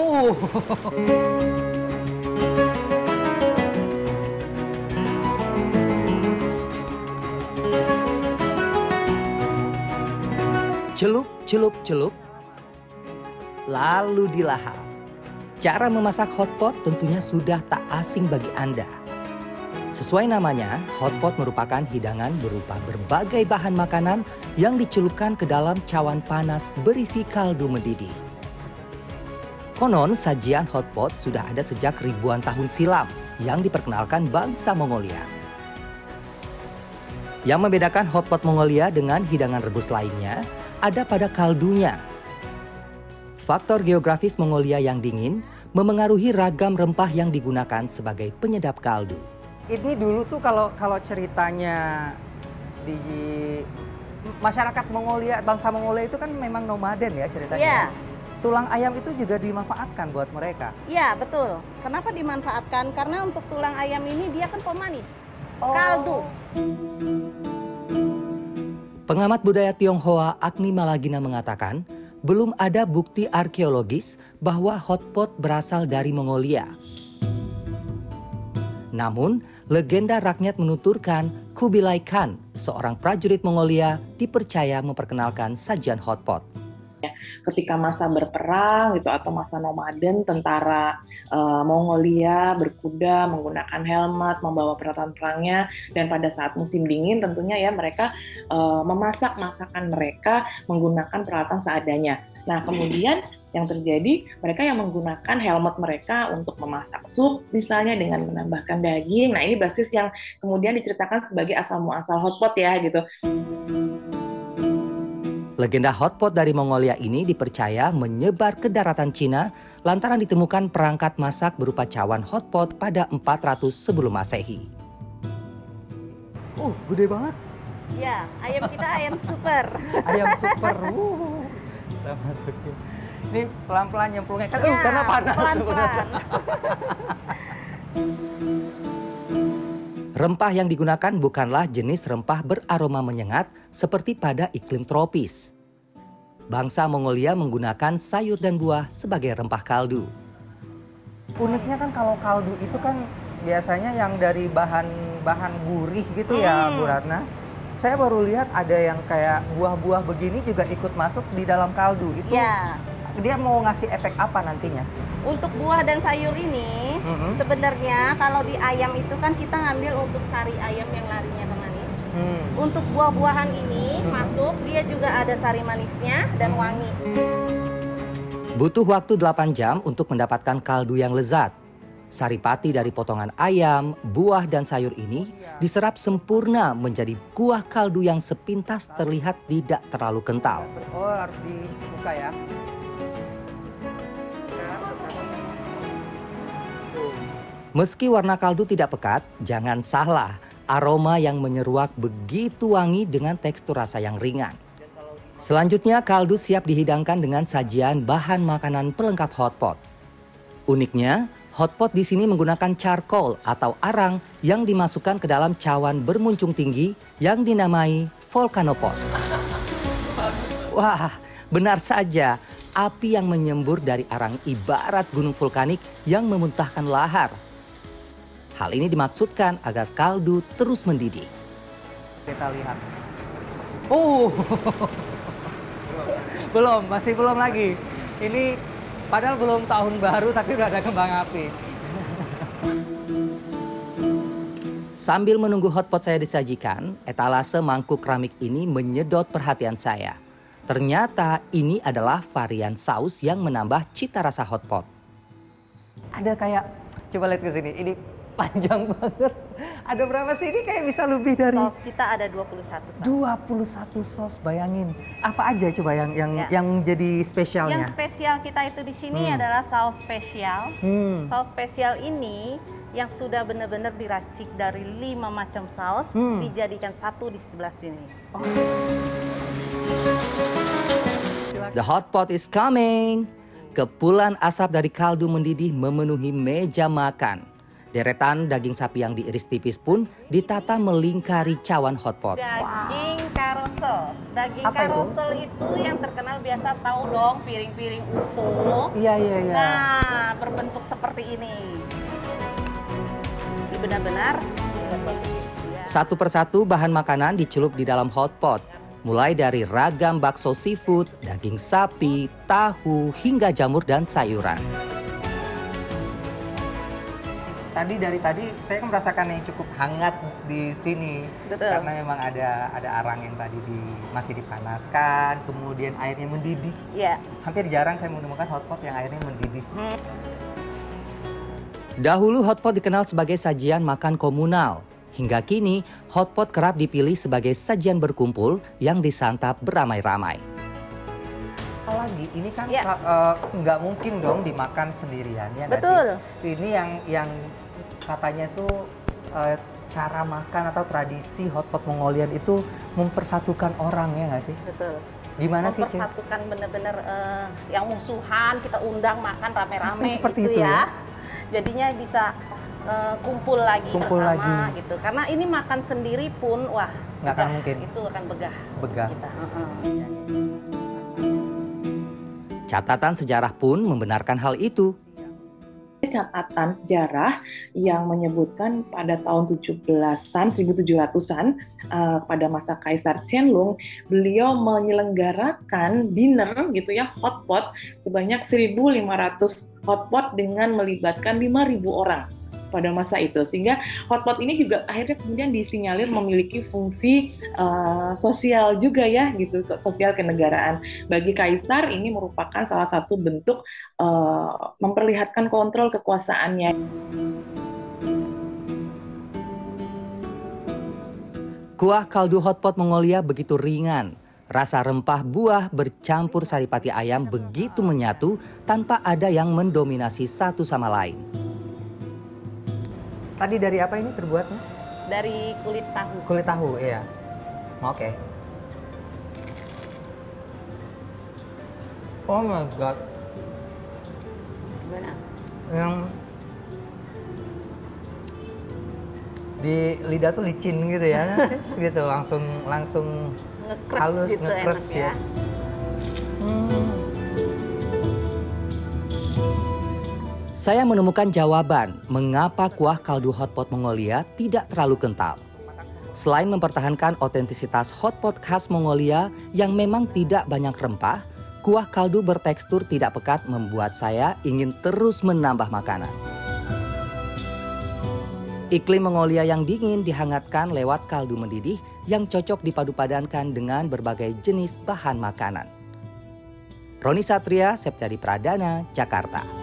Oh. Celup, celup, celup. Lalu dilahap. Cara memasak hotpot tentunya sudah tak asing bagi Anda. Sesuai namanya, hotpot merupakan hidangan berupa berbagai bahan makanan yang dicelupkan ke dalam cawan panas berisi kaldu mendidih. Konon, sajian hotpot sudah ada sejak ribuan tahun silam yang diperkenalkan bangsa Mongolia. Yang membedakan hotpot Mongolia dengan hidangan rebus lainnya ada pada kaldunya. Faktor geografis Mongolia yang dingin memengaruhi ragam rempah yang digunakan sebagai penyedap kaldu. Ini dulu tuh kalau kalau ceritanya di masyarakat Mongolia, bangsa Mongolia itu kan memang nomaden ya ceritanya. Iya. Tulang ayam itu juga dimanfaatkan buat mereka. Iya, betul. Kenapa dimanfaatkan? Karena untuk tulang ayam ini dia kan pemanis. Kaldu. Pengamat budaya Tionghoa Agni Malagina mengatakan, belum ada bukti arkeologis bahwa hotpot berasal dari Mongolia. Namun, legenda rakyat menuturkan Kubilai Khan, seorang prajurit Mongolia, dipercaya memperkenalkan sajian hotpot. Ketika masa berperang gitu atau masa nomaden tentara uh, Mongolia berkuda menggunakan helmet membawa peralatan perangnya dan pada saat musim dingin tentunya ya mereka uh, memasak masakan mereka menggunakan peralatan seadanya. Nah kemudian yang terjadi mereka yang menggunakan helmet mereka untuk memasak sup misalnya dengan menambahkan daging. Nah ini basis yang kemudian diceritakan sebagai asal muasal hotpot ya gitu. Legenda hotpot dari Mongolia ini dipercaya menyebar ke daratan Cina lantaran ditemukan perangkat masak berupa cawan hotpot pada 400 sebelum Masehi. Oh, gede banget. Ya, ayam kita ayam super. Ayam super. Wuh. Kita masukin. Ini pelan-pelan nyemplungnya kan Ya, uh, karena panas pelan-pelan. Rempah yang digunakan bukanlah jenis rempah beraroma menyengat seperti pada iklim tropis. Bangsa Mongolia menggunakan sayur dan buah sebagai rempah kaldu. Uniknya kan kalau kaldu itu kan biasanya yang dari bahan-bahan gurih gitu ya, Hmm. Bu Ratna. Saya baru lihat ada yang kayak buah-buah begini juga ikut masuk di dalam kaldu. Itu Ya, dia mau ngasih efek apa nantinya? untuk buah dan sayur ini Mhm. sebenarnya kalau di ayam itu kan kita ngambil untuk sari ayam yang larinya. Hmm. Untuk buah-buahan ini Mhm. masuk dia juga ada sari manisnya dan Mhm. wangi. Butuh waktu 8 jam untuk mendapatkan kaldu yang lezat. Saripati dari potongan ayam, buah, dan sayur ini diserap sempurna menjadi kuah kaldu yang sepintas terlihat tidak terlalu kental. Oh, harus dibuka ya. Meski warna kaldu tidak pekat, jangan salah. Aroma yang menyeruak begitu wangi dengan tekstur rasa yang ringan. Selanjutnya kaldu siap dihidangkan dengan sajian bahan makanan pelengkap hotpot. Uniknya, hotpot di sini menggunakan charcoal atau arang yang dimasukkan ke dalam cawan bermuncung tinggi yang dinamai volcanopot. Wah, benar saja. Api yang menyembur dari arang ibarat gunung vulkanik yang memuntahkan lahar. Hal ini dimaksudkan agar kaldu terus mendidih. Kita lihat. Oh, belum, masih belum lagi. Ini padahal belum tahun baru tapi udah ada kembang api. Sambil menunggu hotpot saya disajikan, etalase mangkuk keramik ini menyedot perhatian saya. Ternyata ini adalah varian saus yang menambah cita rasa hotpot. Ada kayak, coba lihat ke sini, ini panjang banget. Ada berapa sih? Ini kayak bisa lebih dari Saus kita ada 21 saus. 21 sos, bayangin. Apa aja coba yang yang Ya. yang jadi spesialnya? Yang spesial kita itu di sini Hmm. adalah saus spesial. Hmm. Saus spesial ini yang sudah benar-benar diracik dari lima macam saus Hmm. dijadikan satu di sebelah sini. The hot pot is coming. Kepulan asap dari kaldu mendidih memenuhi meja makan. Deretan daging sapi yang diiris tipis pun ditata melingkari cawan hot pot. Daging karo karosel. Daging Apa itu? karosel itu? yang terkenal biasa tahu dong piring-piring UFO. Iya iya iya. Nah, berbentuk seperti ini. Ini benar-benar. Satu persatu bahan makanan dicelup di dalam hotpot. Mulai dari ragam bakso seafood, daging sapi, tahu, hingga jamur dan sayuran. Tadi dari tadi saya kan merasakan yang cukup hangat di sini Betul. karena memang ada ada arang yang tadi di, masih dipanaskan, kemudian airnya mendidih. Ya. Hampir jarang saya menemukan hotpot yang airnya mendidih. Hmm. Dahulu hotpot dikenal sebagai sajian makan komunal. Hingga kini, hotpot kerap dipilih sebagai sajian berkumpul yang disantap beramai-ramai. Apalagi ini kan Ya. eh, nggak mungkin dong dimakan sendirian ya Betul. sih? Ini yang yang katanya tuh eh, cara makan atau tradisi hotpot Mongolian itu mempersatukan orang ya nggak sih? Betul. Gimana sih? Mempersatukan benar-benar eh, yang musuhan kita undang makan rame-rame Sampai seperti gitu itu ya. ya? Jadinya bisa eh, kumpul lagi Kumpul bersama lagi. gitu. Karena ini makan sendiri pun wah Nggak akan mungkin. Itu akan begah Begah. kita. Heeh. Catatan sejarah pun membenarkan hal itu. catatan sejarah yang menyebutkan pada tahun 1700-an, 1700-an uh, pada masa Kaisar Qianlong, beliau menyelenggarakan dinner gitu ya, hotpot sebanyak 1.500 hotpot dengan melibatkan 5.000 orang pada masa itu sehingga hotpot ini juga akhirnya kemudian disinyalir memiliki fungsi uh, sosial juga ya gitu sosial kenegaraan bagi kaisar ini merupakan salah satu bentuk uh, memperlihatkan kontrol kekuasaannya Kuah kaldu hotpot Mongolia begitu ringan. Rasa rempah buah bercampur saripati ayam begitu menyatu tanpa ada yang mendominasi satu sama lain. Tadi dari apa ini terbuatnya? Dari kulit tahu. Kulit tahu, iya. Oke. Oh my god. Gimana? Yang di lidah tuh licin gitu ya. gitu langsung langsung Ngekres halus gitu ngekres enak ya. Saya menemukan jawaban mengapa kuah kaldu hotpot Mongolia tidak terlalu kental. Selain mempertahankan otentisitas hotpot khas Mongolia yang memang tidak banyak rempah, kuah kaldu bertekstur tidak pekat membuat saya ingin terus menambah makanan. Iklim Mongolia yang dingin dihangatkan lewat kaldu mendidih yang cocok dipadu-padankan dengan berbagai jenis bahan makanan. Roni Satria, Septiadi Pradana, Jakarta.